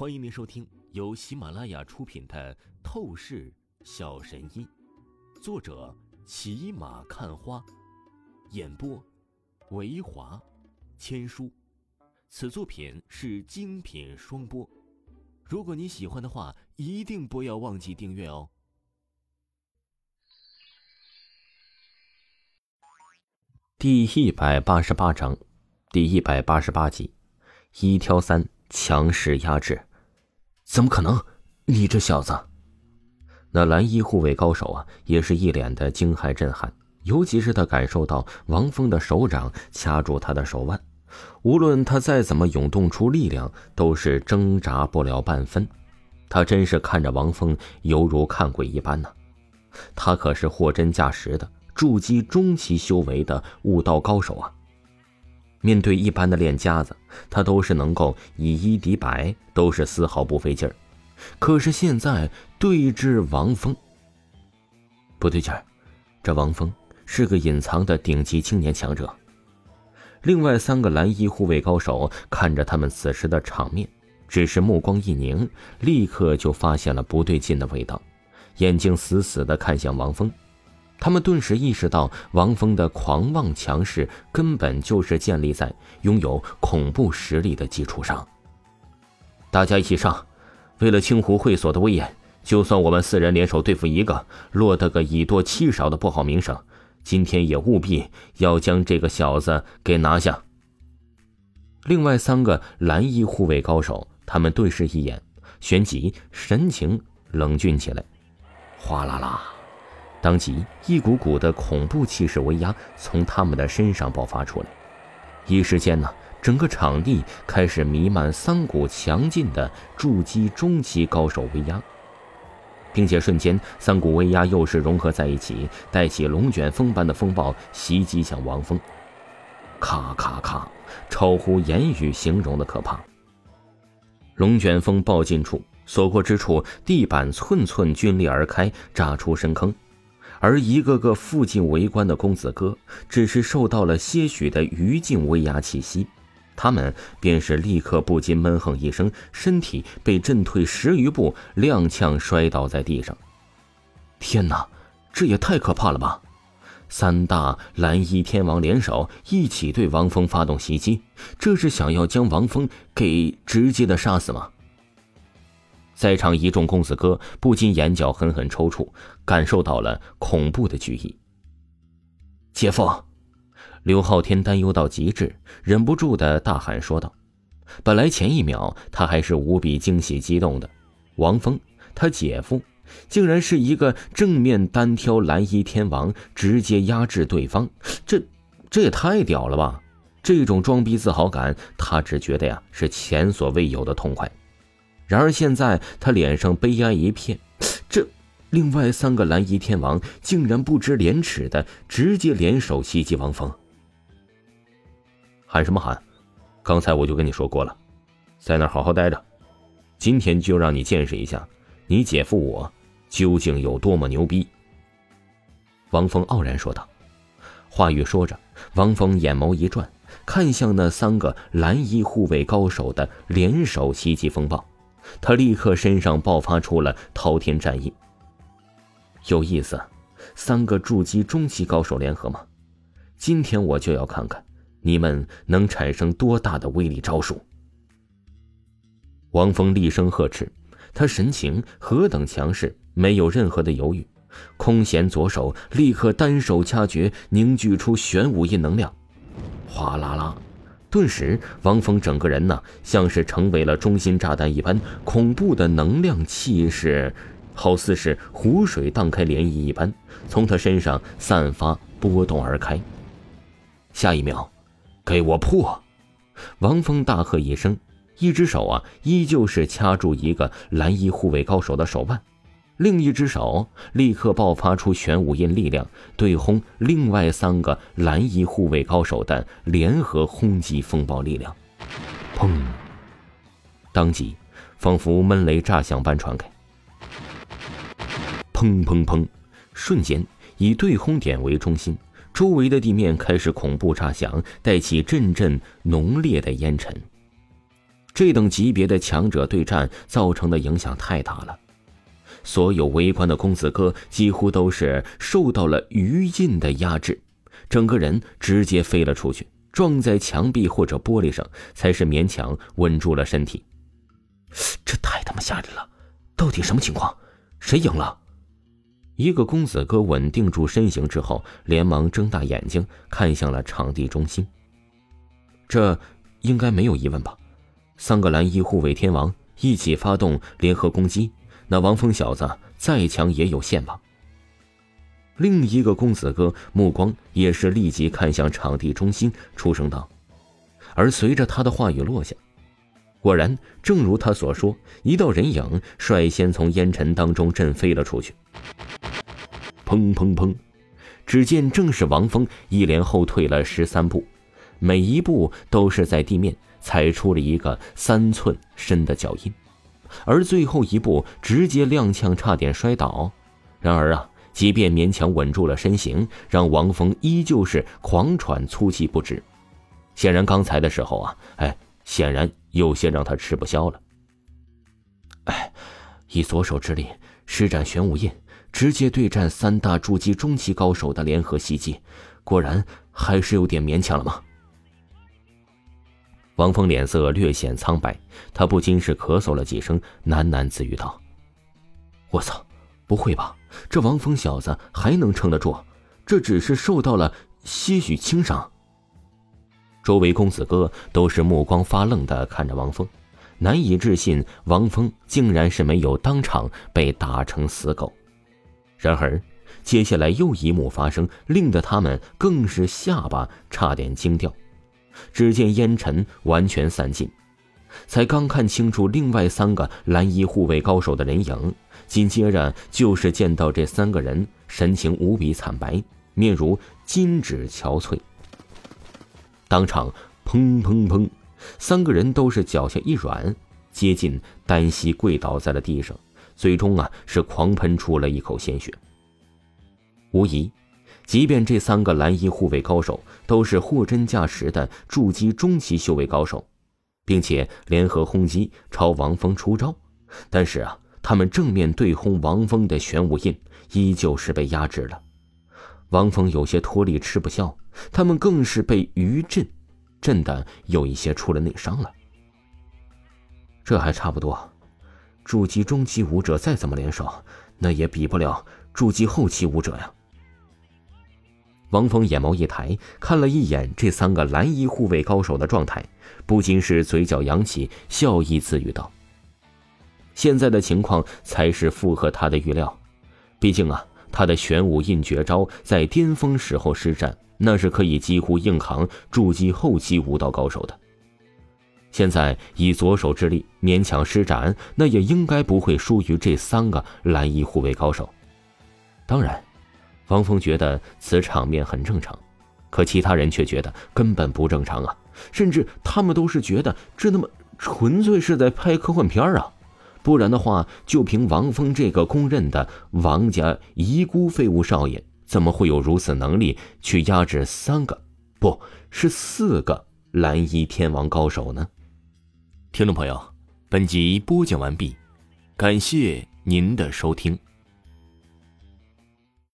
欢迎您收听由喜马拉雅出品的《透视小神医》，作者骑马看花，演播维华千书。此作品是精品双播。如果你喜欢的话，一定不要忘记订阅哦。第一百八十八章，第一百八十八集，一挑三，强势压制。怎么可能？你这小子！那蓝衣护卫高手啊，也是一脸的惊骇震撼。尤其是他感受到王峰的手掌掐住他的手腕，无论他再怎么涌动出力量，都是挣扎不了半分。他真是看着王峰犹如看鬼一般呢。他可是货真价实的筑基中期修为的悟道高手啊！面对一般的练家子，他都是能够以一敌百，都是丝毫不费劲儿。可是现在对峙王峰，不对劲儿。这王峰是个隐藏的顶级青年强者。另外三个蓝衣护卫高手看着他们此时的场面，只是目光一凝，立刻就发现了不对劲的味道，眼睛死死的看向王峰。他们顿时意识到，王峰的狂妄强势根本就是建立在拥有恐怖实力的基础上。大家一起上，为了青湖会所的威严，就算我们四人联手对付一个，落得个以多欺少的不好名声，今天也务必要将这个小子给拿下。另外三个蓝衣护卫高手，他们对视一眼，旋即神情冷峻起来，哗啦啦。当即，一股股的恐怖气势威压从他们的身上爆发出来，一时间呢，整个场地开始弥漫三股强劲的筑基中期高手威压，并且瞬间，三股威压又是融合在一起，带起龙卷风般的风暴袭击向王峰。咔咔咔，超乎言语形容的可怕。龙卷风暴尽处，所过之处，地板寸寸皲裂而开，炸出深坑。而一个个附近围观的公子哥，只是受到了些许的余烬威压气息，他们便是立刻不禁闷哼一声，身体被震退十余步，踉跄摔倒在地上。天哪，这也太可怕了吧！三大蓝衣天王联手一起对王峰发动袭击，这是想要将王峰给直接的杀死吗？在场一众公子哥不禁眼角狠狠抽搐，感受到了恐怖的惧意。姐夫，刘昊天担忧到极致，忍不住的大喊说道：“本来前一秒他还是无比惊喜激动的，王峰，他姐夫，竟然是一个正面单挑蓝衣天王，直接压制对方，这这也太屌了吧！这种装逼自豪感，他只觉得呀是前所未有的痛快。”然而现在他脸上悲哀一片，这另外三个蓝衣天王竟然不知廉耻的直接联手袭击王峰。喊什么喊？刚才我就跟你说过了，在那好好待着，今天就让你见识一下你姐夫我究竟有多么牛逼。王峰傲然说道。话语说着，王峰眼眸一转，看向那三个蓝衣护卫高手的联手袭击风暴。他立刻身上爆发出了滔天战意。有意思，三个筑基中期高手联合吗？今天我就要看看你们能产生多大的威力招数。王峰厉声呵斥，他神情何等强势，没有任何的犹豫，空闲左手立刻单手掐诀，凝聚出玄武印能量，哗啦啦。顿时，王峰整个人呢，像是成为了中心炸弹一般，恐怖的能量气势，好似是湖水荡开涟漪一般，从他身上散发波动而开。下一秒，给我破！王峰大喝一声，一只手啊，依旧是掐住一个蓝衣护卫高手的手腕。另一只手立刻爆发出玄武印力量，对轰另外三个蓝衣护卫高手的联合轰击风暴力量。砰！当即，仿佛闷雷炸响般传开。砰砰砰！瞬间，以对轰点为中心，周围的地面开始恐怖炸响，带起阵阵浓烈的烟尘。这等级别的强者对战造成的影响太大了，所有围观的公子哥几乎都是受到了余印的压制，整个人直接飞了出去，撞在墙壁或者玻璃上，才是勉强稳住了身体。这太他妈吓人了！到底什么情况？谁赢了？一个公子哥稳定住身形之后，连忙睁大眼睛看向了场地中心。这应该没有疑问吧？三个蓝衣护卫天王一起发动联合攻击，那王峰小子再强也有限吧？另一个公子哥目光也是立即看向场地中心，出声道。而随着他的话语落下，果然正如他所说，一道人影率先从烟尘当中震飞了出去。砰砰砰！只见正是王峰，一连后退了十三步，每一步都是在地面。踩出了一个三寸深的脚印，而最后一步直接踉跄，差点摔倒。然而啊，即便勉强稳住了身形，让王峰依旧是狂喘粗气不止。显然刚才的时候啊，哎，显然有些让他吃不消了。哎，以左手之力施展玄武印，直接对战三大筑基中期高手的联合袭击，果然还是有点勉强了吗？王峰脸色略显苍白，他不禁是咳嗽了几声，喃喃自语道：“我操，不会吧？这王峰小子还能撑得住？这只是受到了些许轻伤。”周围公子哥都是目光发愣的看着王峰，难以置信王峰竟然是没有当场被打成死狗。然而，接下来又一幕发生，令得他们更是下巴差点惊掉。只见烟尘完全散尽，才刚看清楚另外三个蓝衣护卫高手的人影，紧接着就是见到这三个人神情无比惨白，面如金纸憔悴。当场砰砰砰，三个人都是脚下一软，接近单膝跪倒在了地上，最终啊是狂喷出了一口鲜血。无疑。即便这三个蓝衣护卫高手都是货真价实的筑基中期修为高手，并且联合轰击朝王峰出招，但是啊，他们正面对轰王峰的玄武印依旧是被压制了。王峰有些脱力吃不消，他们更是被余震震的有一些出了内伤了。这还差不多，筑基中期武者再怎么联手，那也比不了筑基后期武者呀。王峰眼眸一抬，看了一眼这三个蓝衣护卫高手的状态，不禁是嘴角扬起，笑意自语道：“现在的情况才是符合他的预料。毕竟啊，他的玄武印绝招在巅峰时候施展，那是可以几乎硬扛筑基后期武道高手的。现在以左手之力勉强施展，那也应该不会输于这三个蓝衣护卫高手。当然。”王峰觉得此场面很正常，可其他人却觉得根本不正常啊！甚至他们都是觉得这他妈纯粹是在拍科幻片啊！不然的话，就凭王峰这个公认的王家遗孤废物少爷，怎么会有如此能力去压制三个，不是四个蓝衣天王高手呢？听众朋友，本集播讲完毕，感谢您的收听。